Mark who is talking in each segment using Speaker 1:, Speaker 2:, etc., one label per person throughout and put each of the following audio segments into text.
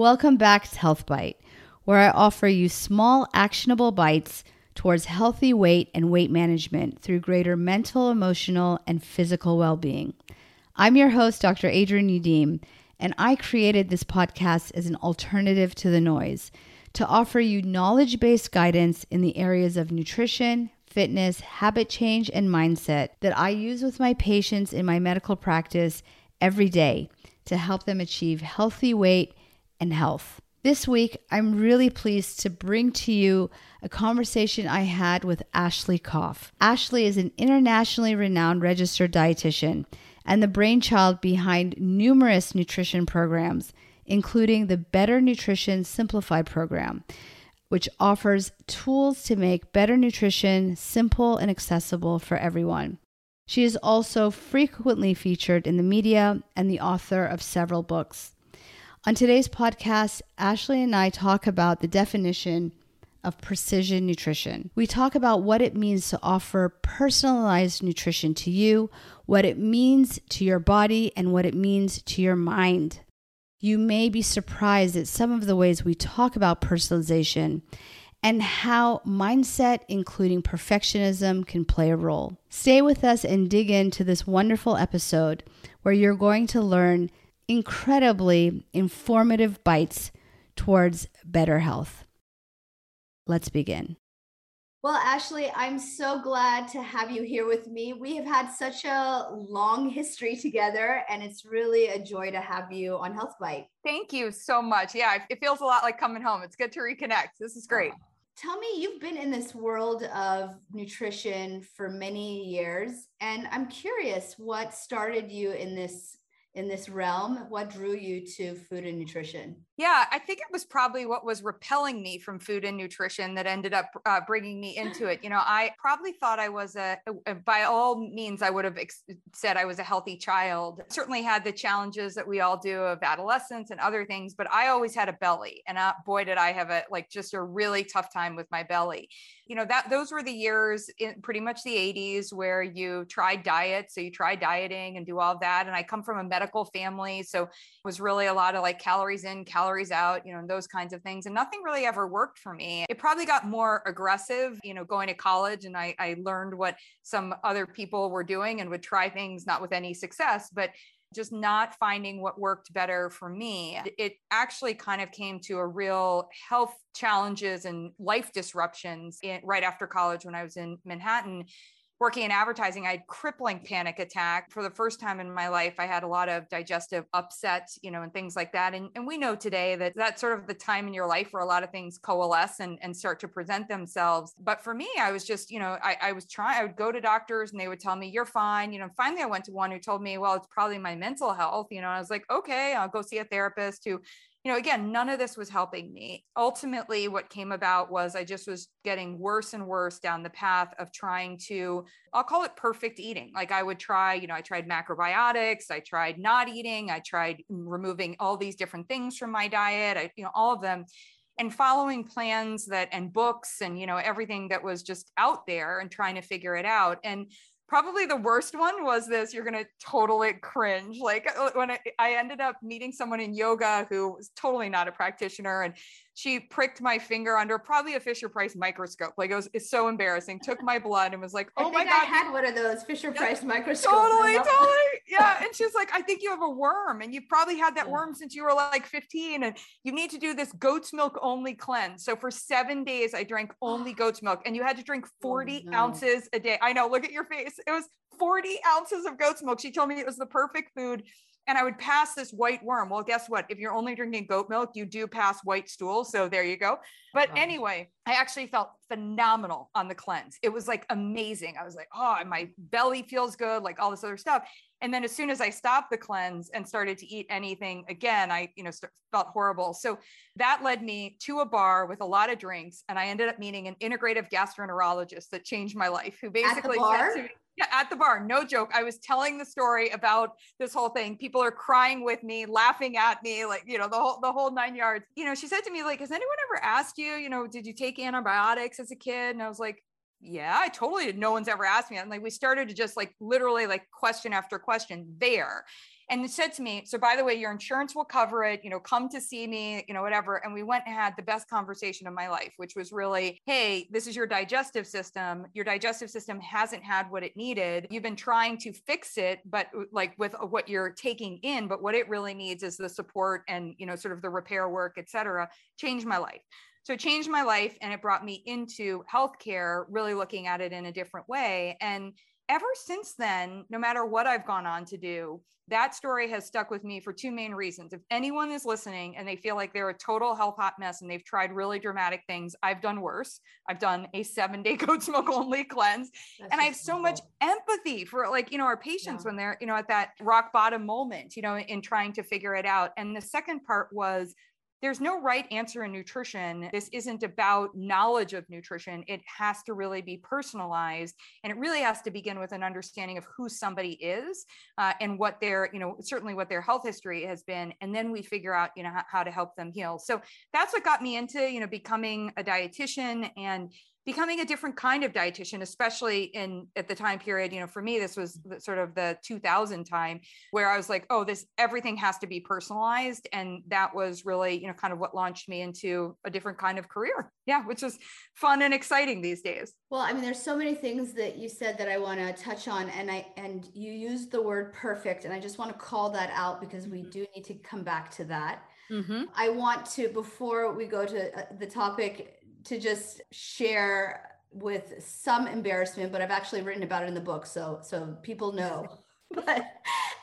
Speaker 1: Welcome back to Health Bite, where I offer you small, actionable bites towards healthy weight and weight management through greater mental, emotional, and physical well being. I'm your host, Dr. Adrienne Youdim, and I created this podcast as an alternative to the noise to offer you knowledge based guidance in the areas of nutrition, fitness, habit change, and mindset that I use with my patients in my medical practice every day to help them achieve healthy weight and health. This week, I'm really pleased to bring to you a conversation I had with Ashley Koff. Ashley is an internationally renowned registered dietitian and the brainchild behind numerous nutrition programs, including the Better Nutrition Simplified program, which offers tools to make better nutrition simple and accessible for everyone. She is also frequently featured in the media and the author of several books. On today's podcast, Ashley and I talk about the definition of precision nutrition. We talk about what it means to offer personalized nutrition to you, what it means to your body, and what it means to your mind. You may be surprised at some of the ways we talk about personalization and how mindset, including perfectionism, can play a role. Stay with us and dig into this wonderful episode where you're going to learn incredibly informative bites towards better health. Let's begin. Well, Ashley, I'm so glad to have you here with me. We have had such a long history together, and it's really a joy to have you on Health Bite.
Speaker 2: Thank you so much. Yeah, it feels a lot like coming home. It's good to reconnect. This is great. Oh.
Speaker 1: Tell me, you've been in this world of nutrition for many years, and I'm curious what started you in this in this realm? What drew you to food and nutrition?
Speaker 2: Yeah, I think it was probably what was repelling me from food and nutrition that ended up uh, bringing me into it. You know, I probably thought I was a, by all means, I would have ex- said I was a healthy child. Certainly had the challenges that we all do of adolescence and other things, but I always had a belly. And uh, boy, did I have a like just a really tough time with my belly. You know, that those were the years in pretty much the 80s where you tried diet. So you try dieting and do all that. And I come from a medical family. So it was really a lot of like calories in, calories calories out, you know, and those kinds of things. And nothing really ever worked for me. It probably got more aggressive, you know, going to college and I, I learned what some other people were doing and would try things not with any success, but just not finding what worked better for me. It actually kind of came to a real health challenges and life disruptions in, right after college when I was in Manhattan working in advertising, I had crippling panic attack for the first time in my life. I had a lot of digestive upset, you know, and things like that. And, and we know today that that's sort of the time in your life where a lot of things coalesce and, and start to present themselves. But for me, I was just, you know, I, I was trying, I would go to doctors and they would tell me, you're fine. You know, finally I went to one who told me, well, it's probably my mental health. You know, I was like, okay, I'll go see a therapist who you know, again, none of this was helping me. Ultimately, what came about was I just was getting worse and worse down the path of trying to, I'll call it perfect eating. Like I would try, you know, I tried macrobiotics, I tried not eating, I tried removing all these different things from my diet, I, you know, all of them and following plans that and books and you know everything that was just out there and trying to figure it out and probably the worst one was this you're gonna totally cringe. Like uh, when I, I, ended up meeting someone in yoga who was totally not a practitioner and she pricked my finger under probably a Fisher Price microscope. Like it was, it's so embarrassing. Took my blood and was like, "Oh my god!" I
Speaker 1: had one of those Fisher Price microscopes.
Speaker 2: Totally, totally, yeah. And she's like, "I think you have a worm, and you've probably had that worm since you were like 15, and you need to do this goat's milk only cleanse." So for seven days, I drank only goat's milk, and you had to drink 40 oh, no. ounces a day. I know. Look at your face. It was 40 ounces of goat's milk. She told me it was the perfect food and I would pass this white worm. Well, guess what? If you're only drinking goat milk, you do pass white stool. So there you go. But anyway, I actually felt phenomenal on the cleanse. It was like amazing. I was like, oh, my belly feels good, like all this other stuff. And then as soon as I stopped the cleanse and started to eat anything again, I, you know, st- felt horrible. So that led me to a bar with a lot of drinks. And I ended up meeting an integrative gastroenterologist that changed my life, who basically
Speaker 1: said to
Speaker 2: me, at the bar, no joke. I was telling the story about this whole thing. People are crying with me, laughing at me, like, you know, the whole the whole nine yards. You know, she said to me, like, has anyone ever asked you, you know, did you take antibiotics as a kid? And I was like, yeah, I totally did. No one's ever asked me. And like we started to just like literally like question after question there. And said to me, so by the way, your insurance will cover it, you know, come to see me, you know, whatever. And we went and had the best conversation of my life, which was really, hey, this is your digestive system. Your digestive system hasn't had what it needed. You've been trying to fix it, but uh, like with uh, what you're taking in, but what it really needs is the support and, you know, sort of the repair work, et cetera, changed my life. So it changed my life and it brought me into healthcare, really looking at it in a different way. And ever since then, no matter what I've gone on to do, that story has stuck with me for two main reasons. If anyone is listening and they feel like they're a total health hot mess and they've tried really dramatic things, I've done worse. I've done a seven day goat smoke only cleanse. That's and I have so much empathy for like, you know, our patients yeah. when they're, you know, at that rock bottom moment, you know, in trying to figure it out. And the second part was there's no right answer in nutrition. This isn't about knowledge of nutrition. It has to really be personalized. And it really has to begin with an understanding of who somebody is uh, and what their, you know, certainly what their health history has been. And then we figure out, you know, how, how to help them heal. So that's what got me into, you know, becoming a dietitian and becoming a different kind of dietitian especially in at the time period you know for me this was the, sort of the 2000 time where i was like oh this everything has to be personalized and that was really you know kind of what launched me into a different kind of career yeah which is fun and exciting these days
Speaker 1: well i mean there's so many things that you said that i want to touch on and i and you used the word perfect and i just want to call that out because we mm-hmm. do need to come back to that Mm-hmm. I want to, before we go to uh, the topic, to just share with some embarrassment, but I've actually written about it in the book, so so people know. but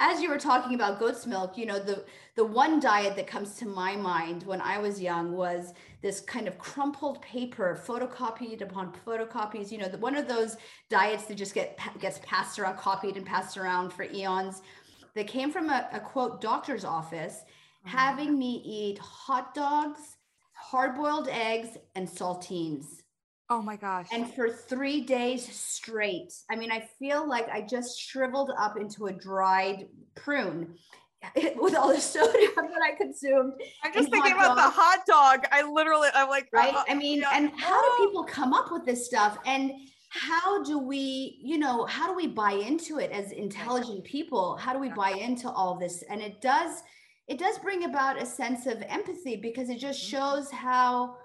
Speaker 1: as you were talking about goat's milk, you know, the the one diet that comes to my mind when I was young was this kind of crumpled paper, photocopied upon photocopies. You know, the, one of those diets that just get gets passed around, copied and passed around for eons. That came from a, a quote doctor's office, mm-hmm. having me eat hot dogs hard boiled eggs, and saltines.
Speaker 2: Oh my gosh.
Speaker 1: And for three days straight. I mean, I feel like I just shriveled up into a dried prune with all the sodium that I consumed.
Speaker 2: I'm just thinking about the hot dog. I literally, I'm like,
Speaker 1: right? Uh, I mean, yeah. and how do people come up with this stuff? And how do we, you know, how do we buy into it as intelligent people? How do we buy into all this? And it does it does bring about a sense of empathy because it just mm-hmm. shows how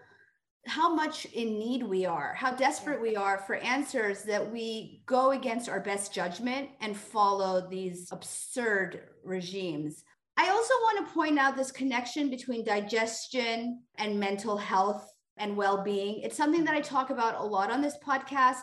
Speaker 1: how much in need we are how desperate we are for answers that we go against our best judgment and follow these absurd regimes. I also want to point out this connection between digestion and mental health and well-being. It's something that i talk about a lot on this podcast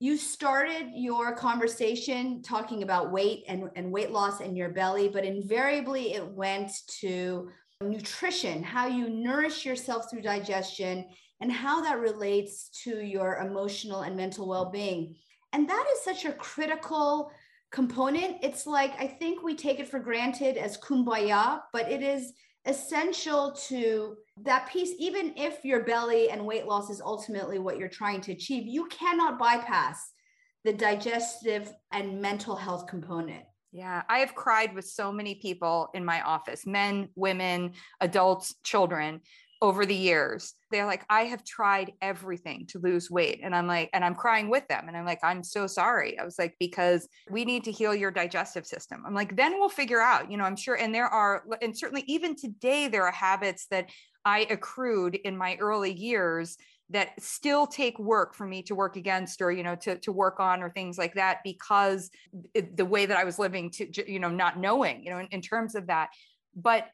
Speaker 1: you started your conversation talking about weight and, and weight loss in your belly, but invariably it went to nutrition, how you nourish yourself through digestion, and how that relates to your emotional and mental well being. And that is such a critical component. It's like, I think we take it for granted as kumbaya, but it is essential to that piece, even if your belly and weight loss is ultimately what you're trying to achieve, you cannot bypass the digestive and mental health component.
Speaker 2: Yeah, I have cried with so many people in my office men, women, adults, children over the years. They're like, I have tried everything to lose weight. And I'm like, and I'm crying with them. And I'm like, I'm so sorry. I was like, because we need to heal your digestive system. I'm like, then we'll figure out, you know, I'm sure. And there are, and certainly even today, there are habits that I accrued in my early years that still take work for me to work against or you know to, to work on or things like that because the way that i was living to you know not knowing you know in, in terms of that but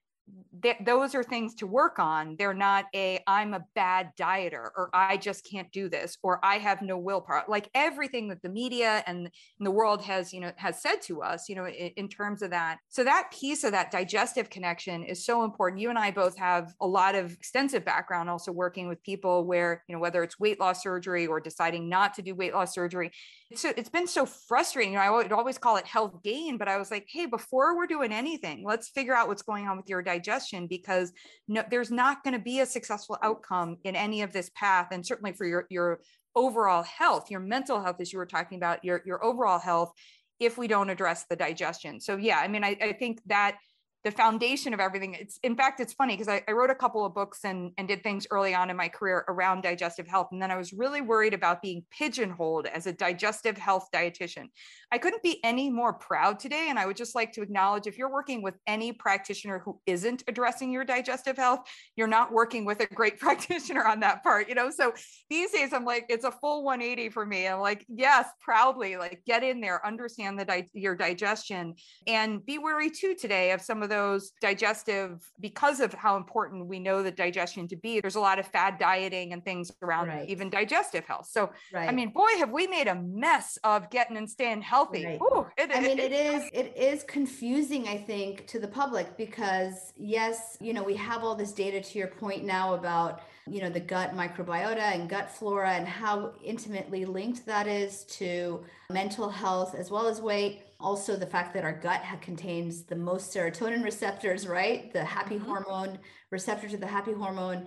Speaker 2: th- those are things to work on. They're not a I'm a bad dieter or I just can't do this or I have no willpower. Like everything that the media and, the world has, you know, has said to us, you know, in, in terms of that. So that piece of that digestive connection is so important. You and I both have a lot of extensive background also working with people where, you know, whether it's weight loss surgery or deciding not to do weight loss surgery, so it's been so frustrating. You know, I would always call it health gain, but I was like, hey, before we're doing anything, let's figure out what's going on with your digestion because no, there's not going to be a successful outcome in any of this path, and certainly for your your overall health, your mental health, as you were talking about, your your overall health, if we don't address the digestion. So yeah, I mean, I, I think that the foundation of everything. It's in fact, it's funny because I, I, wrote a couple of books and, and did things early on in my career around digestive health. And then I was really worried about being pigeonholed as a digestive health dietitian. I couldn't be any more proud today. And I would just like to acknowledge if you're working with any practitioner who isn't addressing your digestive health, you're not working with a great practitioner on that part, you know? So these days I'm like, it's a full 180 for me. I'm like, yes, proudly, like get in there, understand the di- your digestion and be wary too today of some of those digestive, because of how important we know the digestion to be, there's a lot of fad dieting and things around right. even digestive health. So, right. I mean, boy, have we made a mess of getting and staying healthy. Right.
Speaker 1: Ooh, it, I mean, it, it is, it is confusing, I think, to the public because yes, you know, we have all this data to your point now about you know the gut microbiota and gut flora and how intimately linked that is to mental health as well as weight also the fact that our gut contains the most serotonin receptors, right? The happy mm-hmm. hormone receptor to the happy hormone.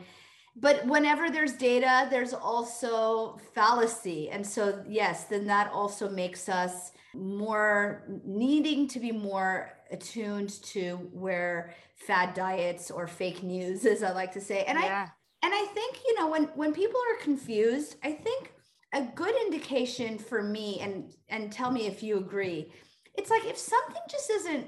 Speaker 1: But whenever there's data, there's also fallacy. And so, yes, then that also makes us more needing to be more attuned to where fad diets or fake news, as I like to say. And yeah. I and I think, you know, when when people are confused, I think a good indication for me, and and tell me if you agree, it's like if something just doesn't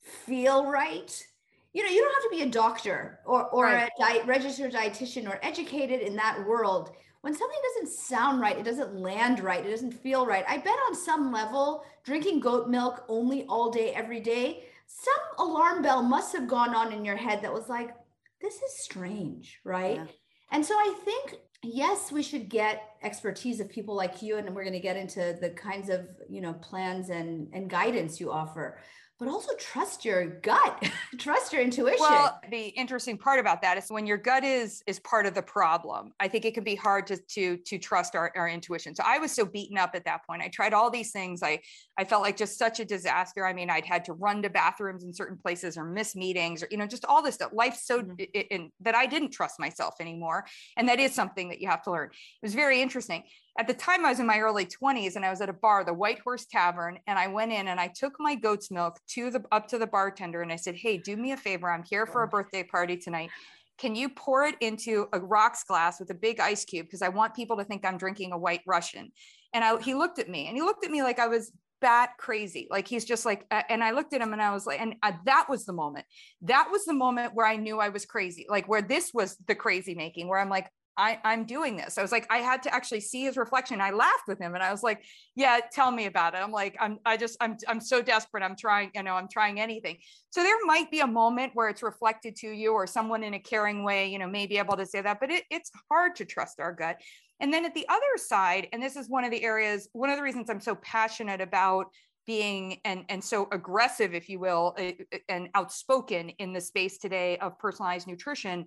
Speaker 1: feel right, you know, you don't have to be a doctor or, or right. a diet, registered dietitian or educated in that world. When something doesn't sound right, it doesn't land right, it doesn't feel right. I bet on some level, drinking goat milk only all day, every day, some alarm bell must have gone on in your head that was like, this is strange, right? Yeah. And so I think yes we should get expertise of people like you and we're going to get into the kinds of you know plans and and guidance you offer but also trust your gut trust your intuition.
Speaker 2: Well the interesting part about that is when your gut is is part of the problem i think it can be hard to to to trust our, our intuition. So i was so beaten up at that point. I tried all these things. I i felt like just such a disaster. I mean i'd had to run to bathrooms in certain places or miss meetings or you know just all this stuff. Life's so mm-hmm. in, in, that i didn't trust myself anymore. And that is something that you have to learn. It was very interesting at the time I was in my early 20s and I was at a bar, the White Horse Tavern, and I went in and I took my goat's milk to the up to the bartender and I said, "Hey, do me a favor. I'm here for a birthday party tonight. Can you pour it into a rocks glass with a big ice cube because I want people to think I'm drinking a White Russian?" And I, he looked at me and he looked at me like I was bat crazy. Like he's just like, and I looked at him and I was like, and uh, that was the moment. That was the moment where I knew I was crazy. Like where this was the crazy making, where I'm like, I, I'm doing this. I was like, I had to actually see his reflection. I laughed with him and I was like, yeah, tell me about it. I'm like, I'm, I just, I'm, I'm so desperate. I'm trying, you know, I'm trying anything. So there might be a moment where it's reflected to you or someone in a caring way, you know, may be able to say that, but it, it's hard to trust our gut. And then at the other side, and this is one of the areas, one of the reasons I'm so passionate about being and and so aggressive if you will eh, eh, and outspoken in the space today of personalized nutrition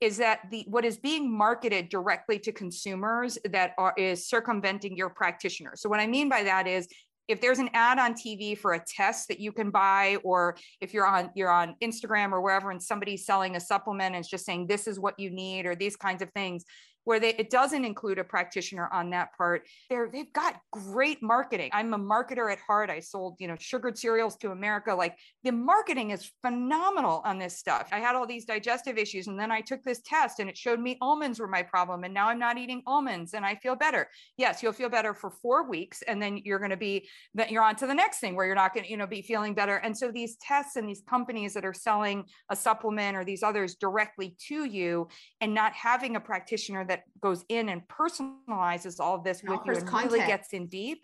Speaker 2: is that the what is being marketed directly to consumers that are is circumventing your practitioner. So what I mean by that is if there's an ad on TV for a test that you can buy, or if you're on you're on Instagram or wherever and somebody's selling a supplement and it's just saying this is what you need or these kinds of things, where they, it doesn't include a practitioner on that part. They're, they've got great marketing. I'm a marketer at heart. I sold, you know, sugared cereals to America. Like the marketing is phenomenal on this stuff. I had all these digestive issues and then I took this test and it showed me almonds were my problem. And now I'm not eating almonds and I feel better. Yes, you'll feel better for four weeks. And then you're going to be, that you're on to the next thing where you're not going to, you know, be feeling better. And so these tests and these companies that are selling a supplement or these others directly to you and not having a practitioner that goes in and personalizes all of this with you and content. really gets in deep.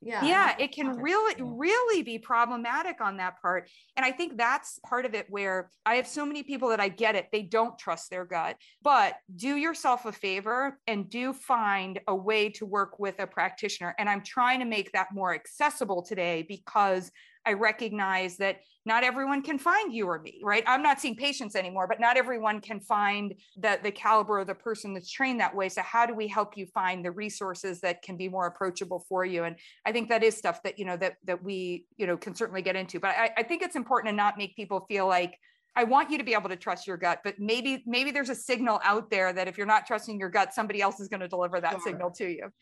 Speaker 2: Yeah yeah it can really really be problematic on that part. And i think that's part of it where i have so many people that i get it they don't trust their gut. But do yourself a favor and do find a way to work with a practitioner. And i'm trying to make that more accessible today because I recognize that not everyone can find you or me, right? I'm not seeing patients anymore, but not everyone can find the, the caliber of the person that's trained that way. So how do we help you find the resources that can be more approachable for you? And I think that is stuff that, you know, that that we, you know, can certainly get into. But I, I think it's important to not make people feel like I want you to be able to trust your gut, but maybe maybe there's a signal out there that if you're not trusting your gut, somebody else is going to deliver that sure. signal to you.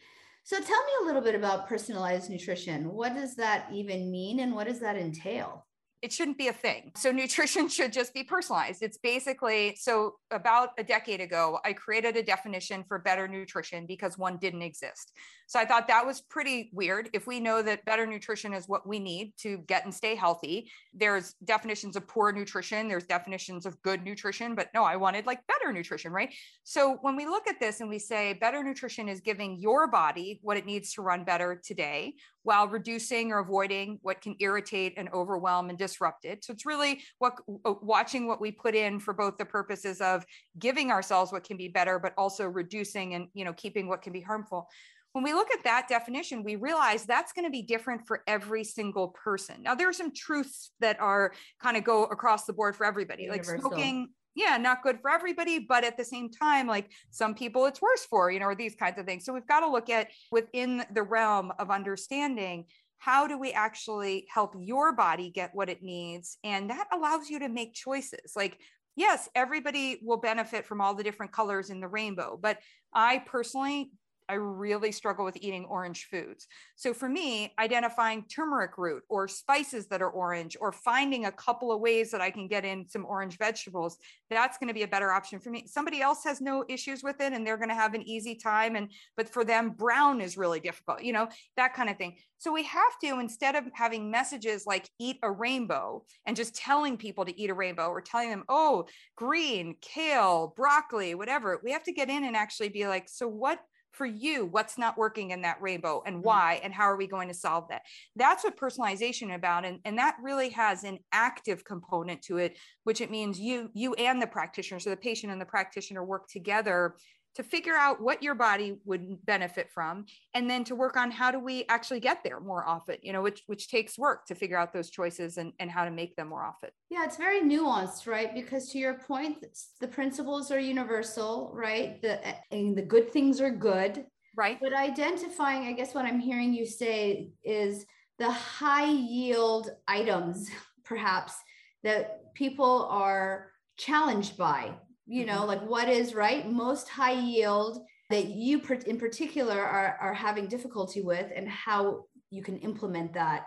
Speaker 1: So tell me a little bit about personalized nutrition. What does that even mean and what does that entail?
Speaker 2: It shouldn't be a thing. So nutrition should just be personalized. It's basically so about a decade ago, I created a definition for better nutrition because one didn't exist. So I thought that was pretty weird. If we know that better nutrition is what we need to get and stay healthy, there's definitions of poor nutrition, there's definitions of good nutrition, but no, I wanted like better nutrition, right? So when we look at this and we say better nutrition is giving your body what it needs to run better today while reducing or avoiding what can irritate and overwhelm and disrupt it. So it's really what uh, watching what we put in for both the purposes of giving ourselves what can be better, but also reducing and you know keeping what can be harmful when we look at that definition, we realize that's going to be different for every single person. Now, there are some truths that are kind of go across the board for everybody, Universal. like smoking. Yeah, not good for everybody, but at the same time, like some people it's worse for, you know, or these kinds of things. So we've got to look at within the realm of understanding how do we actually help your body get what it needs? And that allows you to make choices. Like, yes, everybody will benefit from all the different colors in the rainbow, but I personally I really struggle with eating orange foods. So for me, identifying turmeric root or spices that are orange or finding a couple of ways that I can get in some orange vegetables, that's going to be a better option for me. Somebody else has no issues with it and they're going to have an easy time and but for them brown is really difficult, you know, that kind of thing. So we have to instead of having messages like eat a rainbow and just telling people to eat a rainbow or telling them, "Oh, green, kale, broccoli, whatever." We have to get in and actually be like, "So what for you what's not working in that rainbow and mm-hmm. why and how are we going to solve that that's what personalization about and, and that really has an active component to it which it means you you and the practitioner so the patient and the practitioner work together to figure out what your body would benefit from and then to work on how do we actually get there more often you know which which takes work to figure out those choices and, and how to make them more often.
Speaker 1: Yeah it's very nuanced right? Because to your point the principles are universal right? The and the good things are good.
Speaker 2: Right.
Speaker 1: But identifying i guess what i'm hearing you say is the high yield items perhaps that people are challenged by you know mm-hmm. like what is right? Most high yield that you in particular are, are having difficulty with and how you can implement that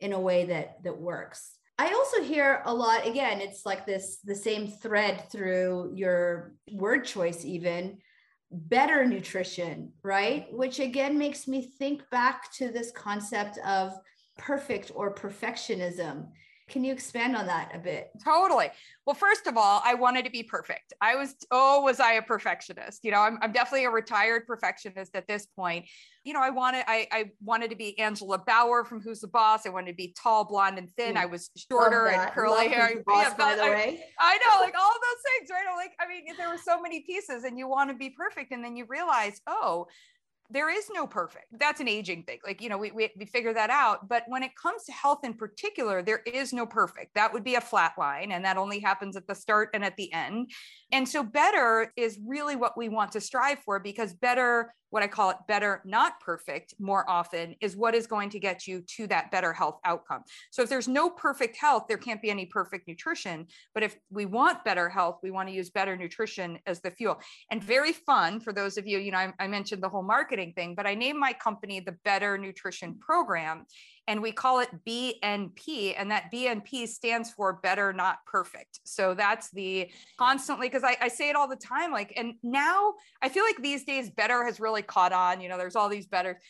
Speaker 1: in a way that that works. I also hear a lot again it's like this the same thread through your word choice even better nutrition right? Which again makes me think back to this concept of perfect or perfectionism can you expand on that a bit?
Speaker 2: Totally. Well, first of all, I wanted to be perfect. I was, oh, was I a perfectionist? You know, I'm, I'm definitely a retired perfectionist at this point. You know, I wanted, I, I wanted to be Angela Bower from Who's the Boss. I wanted to be tall, blonde, and thin. Mm. I was shorter and curly hair.
Speaker 1: Boss, yeah, by the I, way.
Speaker 2: I know, like all those things, right? I'm like, I mean, there were so many pieces, and you want to be perfect, and then you realize, oh, there is no perfect. That's an aging thing. Like, you know, we, we, we figure that out. But when it comes to health in particular, there is no perfect. That would be a flat line. And that only happens at the start and at the end. And so better is really what we want to strive for because better what I call it better, not perfect, more often is what is going to get you to that better health outcome. So if there's no perfect health, there can't be any perfect nutrition. But if we want better health, we want to use better nutrition as the fuel. And very fun for those of you, you know, I, I mentioned the whole marketing thing, but I named my company the Better Nutrition Program and we call it BNP. And that BNP stands for better, not perfect. So that's the constantly, because I, I, say it all the time. Like, and now I feel like these days better has really caught on. You know, there's all these better.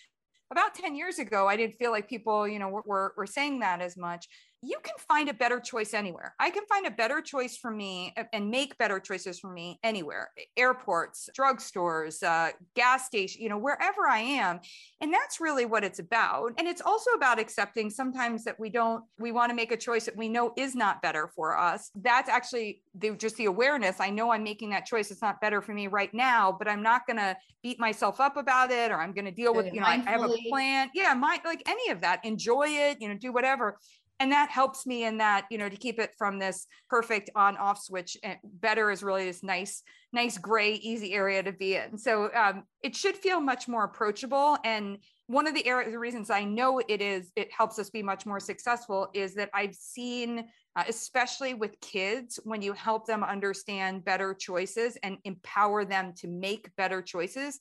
Speaker 2: About 10 years ago, I didn't feel like people, you know, were, were saying that as much you can find a better choice anywhere. I can find a better choice for me and make better choices for me anywhere airports, drugstores, uh, gas station, you know, wherever I am. And that's really what it's about. And it's also about accepting sometimes that we don't, we want to make a choice that we know is not better for us. That's actually the, just the awareness. I know I'm making that choice. It's not better for me right now, but I'm not going to beat myself up about it or I'm going to deal with, you know, I, I have a plan. Yeah, my, like any of that, enjoy it, you know, do whatever and that helps me in that you know to keep it from this perfect on off switch and better is really this nice nice gray easy area to be in. So um, it should feel much more approachable. And one of the areas the reasons i know it is it helps us be much more successful is that i've seen uh, especially with kids when you help them understand better choices and empower them to make better choices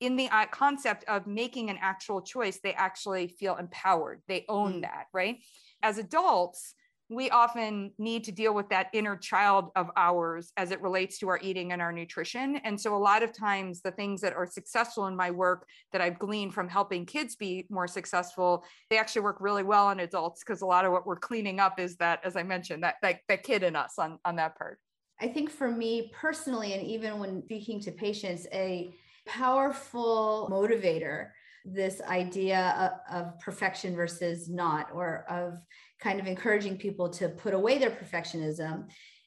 Speaker 2: in the uh, concept of making an actual choice they actually feel empowered. They own mm. that right as adults, we often need to deal with that inner child of ours as it relates to our eating and our nutrition. And so, a lot of times, the things that are successful in my work that I've gleaned from helping kids be more successful, they actually work really well on adults because a lot of what we're cleaning up is that, as I mentioned, that, that, that kid in us on, on that part.
Speaker 1: I think for me personally, and even when speaking to patients, a powerful motivator this idea of, of, perfection versus not, or of kind of encouraging people to put away their perfectionism,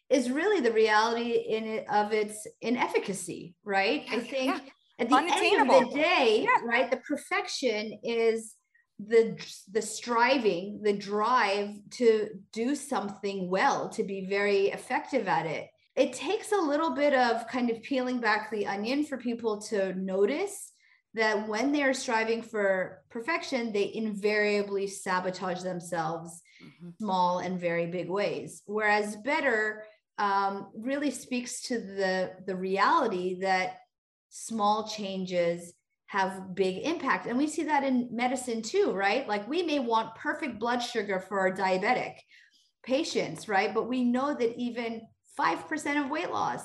Speaker 1: is really the reality in it of its inefficacy, right? I think yeah. at the end of the day, yeah. right, the perfection is the the striving the drive to do something well to be very effective at it it takes a little bit of kind of peeling back the onion for people to notice that when they're striving for perfection, they invariably sabotage themselves mm-hmm. small and very big ways. Whereas better um, really speaks to the, the reality that small changes have big impact. And we see that in medicine too, right? Like we may want perfect blood sugar for our diabetic patients, right? But we know that even 5% of weight loss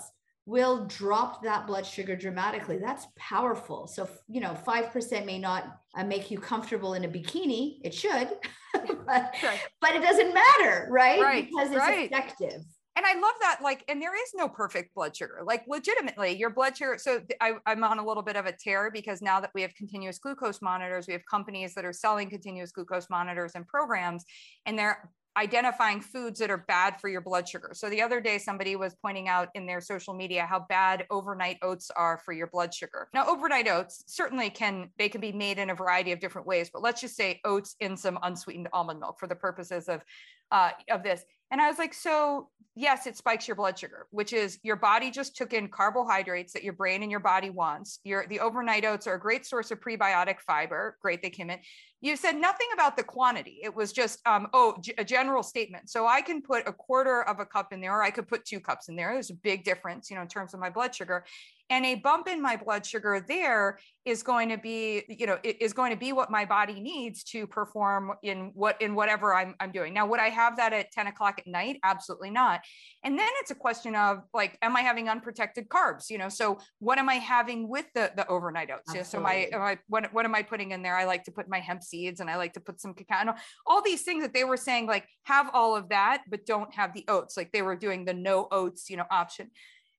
Speaker 1: will drop that blood sugar dramatically. That's powerful. So, you know, 5% may not uh, make you comfortable in a bikini. It should, but, right. but it doesn't matter, right?
Speaker 2: right.
Speaker 1: Because it's right. effective.
Speaker 2: And I love that, like, and there is no perfect blood sugar. Like, legitimately, your blood sugar. So, I, I'm on a little bit of a tear because now that we have continuous glucose monitors, we have companies that are selling continuous glucose monitors and programs, and they're identifying foods that are bad for your blood sugar. So the other day, somebody was pointing out in their social media how bad overnight oats are for your blood sugar. Now, overnight oats certainly can they can be made in a variety of different ways, but let's just say oats in some unsweetened almond milk for the purposes of uh, of this. And I was like, so yes, it spikes your blood sugar, which is your body just took in carbohydrates that your brain and your body wants. Your the overnight oats are a great source of prebiotic fiber. Great, they came in. You said nothing about the quantity. It was just um, oh, g- a general statement. So I can put a quarter of a cup in there, or I could put two cups in there. There's a big difference, you know, in terms of my blood sugar and a bump in my blood sugar there is going to be you know is going to be what my body needs to perform in what in whatever I'm, I'm doing now would i have that at 10 o'clock at night? Absolutely not. And then it's a question of like am i having unprotected carbs you know? So what am i having with the the overnight oats? Yeah, so my, my what, what am i putting in there? I like to put my hemp seeds and i like to put some cacao and all these things that they were saying like have all of that but don't have the oats. Like they were doing the no oats you know option.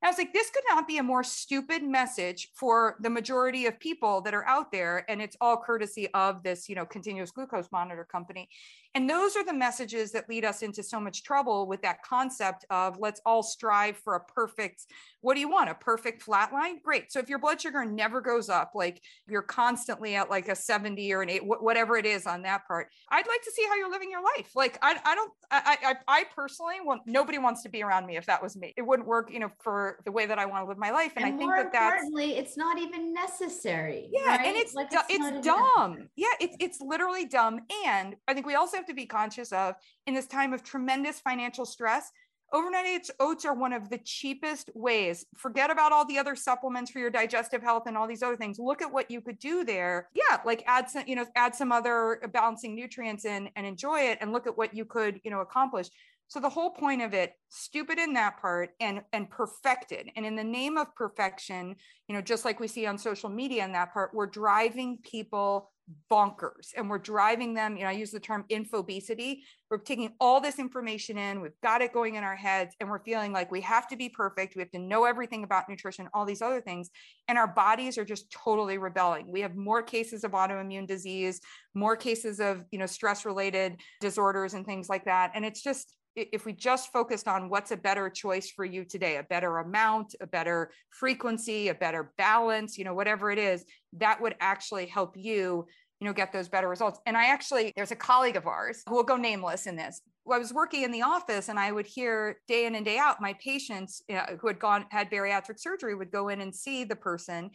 Speaker 2: I was like, this could not be a more stupid message for the majority of people that are out there. And it's all courtesy of this, you know, continuous glucose monitor company. And those are the messages that lead us into so much trouble with that concept of let's all strive for a perfect, what do you want? A perfect flat line? Great. So if your blood sugar never goes up, like you're constantly at like a 70 or an eight, whatever it is on that part, I'd like to see how you're living your life. Like I, I don't, I, I, I personally want, nobody wants to be around me if that was me. It wouldn't work, you know, for the way that I want to live my life.
Speaker 1: And, and I think that that's, it's not even necessary.
Speaker 2: Yeah. Right? And it's, like it's, it's dumb. Yeah. It's, it's literally dumb. And I think we also have to be conscious of in this time of tremendous financial stress. Overnight oats are one of the cheapest ways. Forget about all the other supplements for your digestive health and all these other things. Look at what you could do there. Yeah, like add some, you know, add some other balancing nutrients in and enjoy it and look at what you could, you know, accomplish. So the whole point of it, stupid in that part and and perfected. And in the name of perfection, you know, just like we see on social media in that part, we're driving people bonkers and we're driving them you know i use the term infobesity. We're taking all this information in we've got it going in our heads and we're feeling like we have to be perfect we have to know everything about nutrition all these other things and our bodies are just totally rebelling. We have more cases of autoimmune disease more cases of you know stress related disorders and things like that and it's just if we just focused on what's a better choice for you today, a better amount, a better frequency, a better balance, you know, whatever it is, that would actually help you, you know, get those better results. And I actually, there's a colleague of ours who will go nameless in this. I was working in the office and I would hear day in and day out my patients you know, who had gone, had bariatric surgery would go in and see the person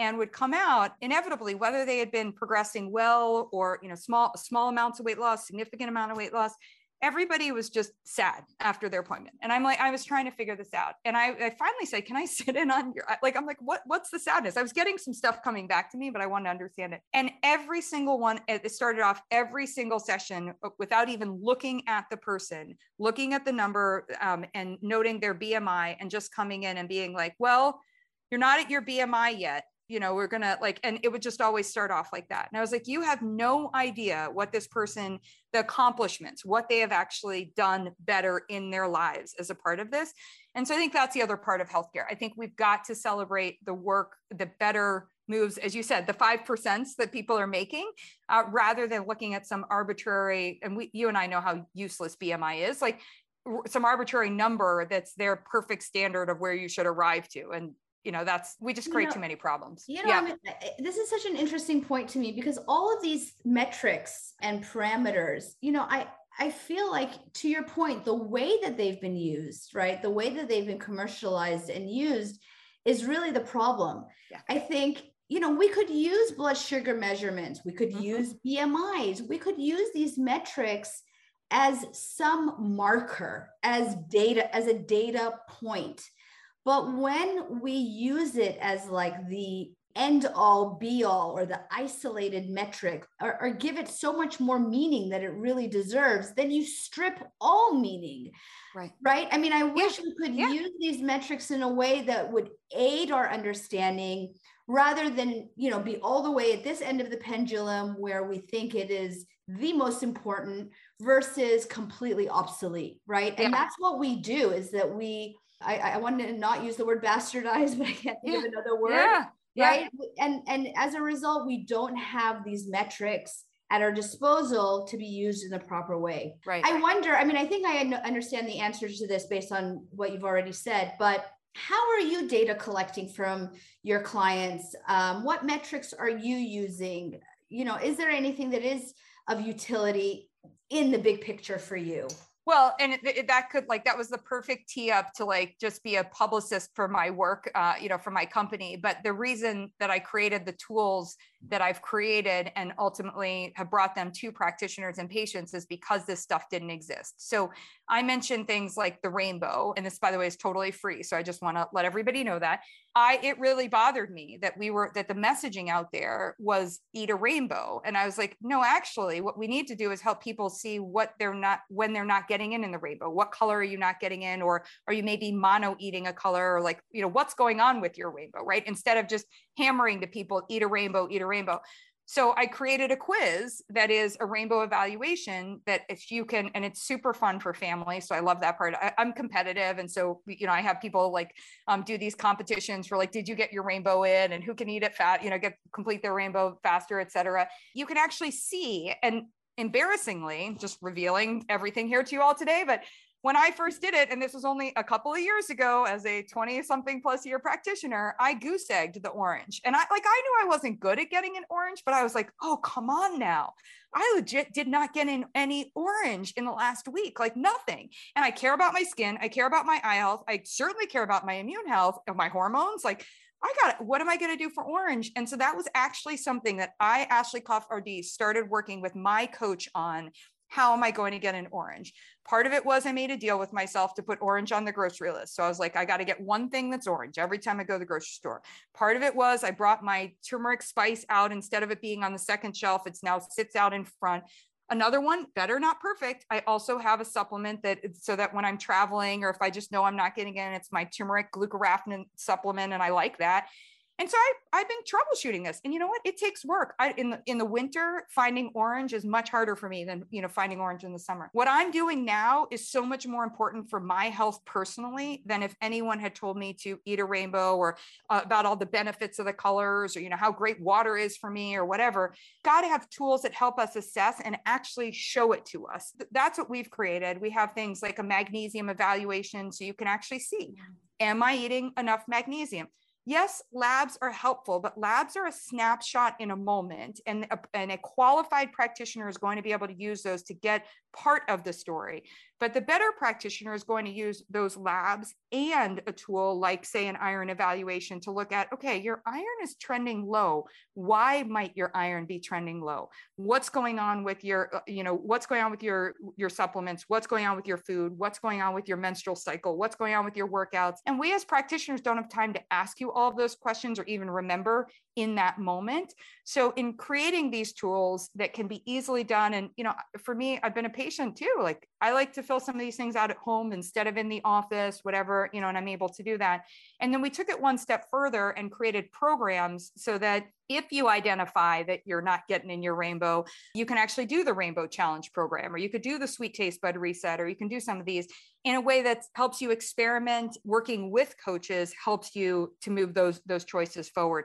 Speaker 2: and would come out inevitably whether they had been progressing well or you know small small amounts of weight loss significant amount of weight loss everybody was just sad after their appointment. And I'm like, I was trying to figure this out. And I, I finally said, Can I sit in on your like, I'm like, what what's the sadness? I was getting some stuff coming back to me, but I wanted to understand it. And every single one, it started off every single session uh, without even looking at the person, looking at the number um, and noting their BMI and just coming in and being like, well, you're not at your BMI yet you know, we're gonna like, and it would just always start off like that. And I was like, you have no idea what this person, the accomplishments, what they have actually done better in their lives as a part of this. And so I think that's the other part of healthcare. I think we've got to celebrate the work, the better moves, as you said, the five percents that people are making, uh, rather than looking at some arbitrary. And we, you and I know how useless BMI is. Like some arbitrary number that's their perfect standard of where you should arrive to and you know that's we just create you know, too many problems
Speaker 1: you know yeah. I mean, this is such an interesting point to me because all of these metrics and parameters you know i i feel like to your point the way that they've been used right the way that they've been commercialized and used is really the problem yeah. i think you know we could use blood sugar measurements we could mm-hmm. use bmis we could use these metrics as some marker as data as a data point but when we use it as like the end all be all or the isolated metric or, or, give it so much more meaning that it really deserves, then you strip all meaning.
Speaker 2: Right.
Speaker 1: Right. I mean, I wish yeah. we could yeah. use these metrics in a way that would aid our understanding rather than, you know, be all the way at this end of the pendulum where we think it is the most important versus completely obsolete. Right. Yeah. And that's what we do is that we I, I wanted to not use the word bastardized, but I can't think yeah. of another word. Yeah. Right. Yeah. And and as a result, we don't have these metrics at our disposal to be used in the proper way.
Speaker 2: Right.
Speaker 1: I wonder, I mean, I think I understand the answers to this based on what you've already said, but how are you data collecting from your clients? Um, what metrics are you using? You know, is there anything that is of utility in the big picture for you?
Speaker 2: Well, and it, it, that could like that was the perfect tee up to like just be a publicist for my work, uh, you know, for my company. But the reason that I created the tools that I've created and ultimately have brought them to practitioners and patients is because this stuff didn't exist. So I mentioned things like the rainbow, and this, by the way, is totally free. So I just want to let everybody know that. I it really bothered me that we were that the messaging out there was eat a rainbow, and I was like, no, actually, what we need to do is help people see what they're not when they're not getting in in the rainbow. What color are you not getting in, or are you maybe mono eating a color, or like you know what's going on with your rainbow, right? Instead of just hammering to people, eat a rainbow, eat a rainbow. So I created a quiz that is a rainbow evaluation that if you can, and it's super fun for families. So I love that part. I, am competitive. And so, you know, I have people like um, do these competitions for like, did you get your rainbow in and who can eat it fat, you know, get complete their rainbow faster, et cetera. You can actually see and embarrassingly, just revealing everything here to you all today, but when I first did it, and this was only a couple of years ago as a 20 something plus year practitioner, I goose egged the orange. And I like, I knew I wasn't good at getting an orange, but I was like, oh, come on now. I legit did not get in any orange in the last week, like nothing. And I care about my skin. I care about my eye health. I certainly care about my immune health of my hormones. Like, I got it. What am I going to do for orange? And so that was actually something that I, Ashley Koff RD, started working with my coach on how am I going to get an orange? Part of it was I made a deal with myself to put orange on the grocery list. So I was like, I got to get one thing that's orange every time I go to the grocery store. Part of it was I brought my turmeric spice out instead of it being on the second shelf, it's now sits out in front. Another one, better, not perfect. I also have a supplement that so that when I'm traveling or if I just know I'm not getting in, it's my turmeric glucoraphanin supplement, and I like that. And so I, I've been troubleshooting this. And you know what? It takes work. I, in, the, in the winter, finding orange is much harder for me than, you know, finding orange in the summer. What I'm doing now is so much more important for my health personally than if anyone had told me to eat a rainbow or uh, about all the benefits of the colors or, you know, how great water is for me or whatever. Got to have tools that help us assess and actually show it to us. That's what we've created. We have things like a magnesium evaluation so you can actually see, am I eating enough magnesium? Yes, labs are helpful, but labs are a snapshot in a moment. And a, and a qualified practitioner is going to be able to use those to get part of the story. But the better practitioner is going to use those labs and a tool like, say, an iron evaluation to look at okay, your iron is trending low. Why might your iron be trending low? What's going on with your, uh, you know, what's going on with your your supplements? What's going on with your food? What's going on with your menstrual cycle? What's going on with your workouts? And we as practitioners don't have time to ask you all of those questions or even remember in that moment. So in creating these tools that can be easily done and you know, for me I've been a patient too. Like I like to fill some of these things out at home instead of in the office, whatever, you know, and I'm able to do that. And then we took it one step further and created programs so that if you identify that you're not getting in your rainbow, you can actually do the rainbow challenge program, or you could do the sweet taste bud reset, or you can do some of these in a way that helps you experiment. Working with coaches helps you to move those those choices forward.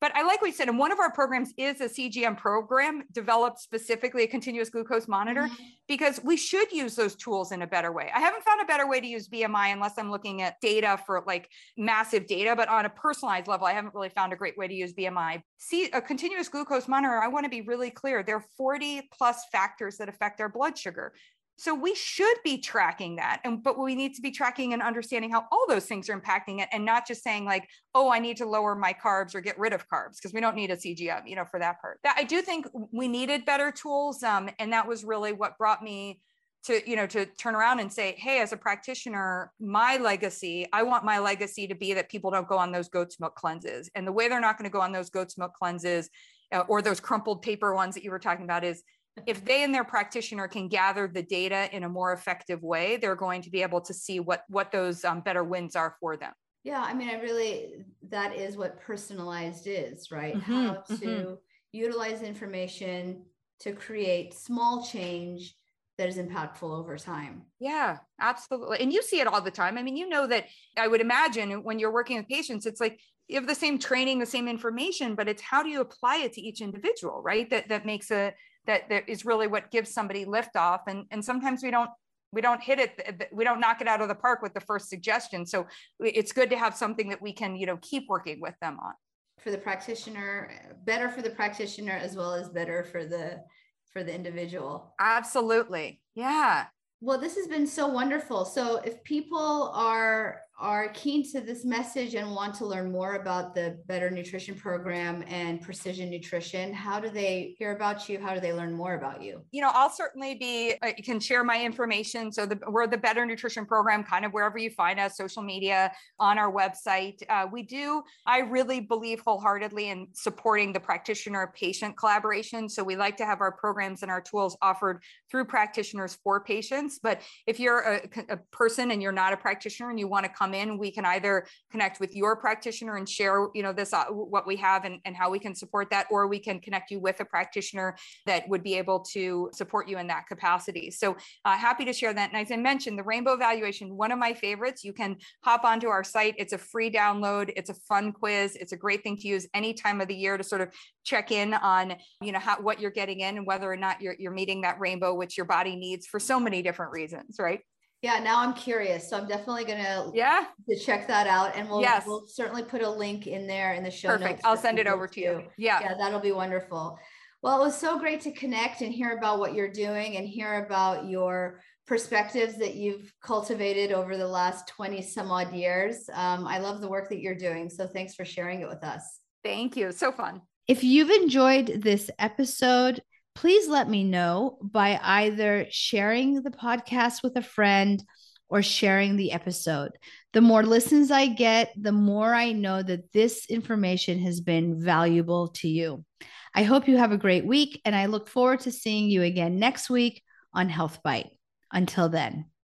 Speaker 2: But I like what you said, and one of our programs is a CGM program developed specifically a continuous glucose monitor mm-hmm. because we should use those tools in a better way. I haven't found a better way to use BMI unless I'm looking at data for like massive data, but on a personalized level, I haven't really found a great way to use BMI. See, a continuous glucose monitor, I want to be really clear. There are 40 plus factors that affect our blood sugar. So we should be tracking that. And but we need to be tracking and understanding how all those things are impacting it and not just saying like, oh, I need to lower my carbs or get rid of carbs because we don't need a CGM, you know, for that part. That I do think we needed better tools. Um, and that was really what brought me to, you know, to turn around and say, hey, as a practitioner, my legacy, I want my legacy to be that people don't go on those goat's milk cleanses. And the way they're not going to go on those goat's milk cleanses uh, or those crumpled paper ones that you were talking about is if they and their practitioner can gather the data in a more effective way, they're going to be able to see what what those um, better wins are for them.
Speaker 1: Yeah, I mean, I really that is what personalized is, right? Mm-hmm, How to mm-hmm. utilize information to create small change that is impactful over time.
Speaker 2: Yeah, absolutely. And you see it all the time. I mean, you know that I would imagine when you're working with patients, it's like you have the same training, the same information, but it's how do you apply it to each individual, right? That that makes a that that is really what gives somebody liftoff. And and sometimes we don't we don't hit it we don't knock it out of the park with the first suggestion. So it's good to have something that we can you know keep working with them on.
Speaker 1: For the practitioner better for the practitioner as well as better for the for the individual.
Speaker 2: Absolutely. Yeah.
Speaker 1: Well this has been so wonderful. So if people are are keen to this message and want to learn more about the Better Nutrition Program and Precision Nutrition, how do they hear about you? How do they learn more about you?
Speaker 2: You know, I'll certainly be, I uh, can share my information. So the, we're the Better Nutrition Program, kind of wherever you find us, social media, on our website. Uh, we do, I really believe wholeheartedly in supporting the practitioner patient collaboration. So we like to have our programs and our tools offered through practitioners for patients. But if you're a, a person and you're not a practitioner and you want to come in, we can either connect with your practitioner and share, you know, this uh, what we have and, and how we can support that, or we can connect you with a practitioner that would be able to support you in that capacity. So uh, happy to share that. And as I mentioned, the rainbow evaluation, one of my favorites. You can hop onto our site. It's a free download. It's a fun quiz. It's a great thing to use any time of the year to sort of check in on, you know, how what you're getting in and whether or not you're you're meeting that rainbow, which your body needs for so many different reasons, right?
Speaker 1: Yeah, now I'm curious. So I'm definitely gonna
Speaker 2: yeah
Speaker 1: to check that out, and we'll yes. we'll certainly put a link in there in the show
Speaker 2: Perfect.
Speaker 1: notes.
Speaker 2: I'll send it over to you. Yeah,
Speaker 1: yeah, that'll be wonderful. Well, it was so great to connect and hear about what you're doing and hear about your perspectives that you've cultivated over the last 20 some odd years. Um, I love the work that you're doing. So thanks for sharing it with us.
Speaker 2: Thank you. So fun.
Speaker 1: If you've enjoyed this episode, please let me know by either sharing the podcast with a friend or sharing the episode. The more listens I get, the more I know that this information has been valuable to you. I hope you have a great week, and I look forward to seeing you again next week on Health Bite. Until then.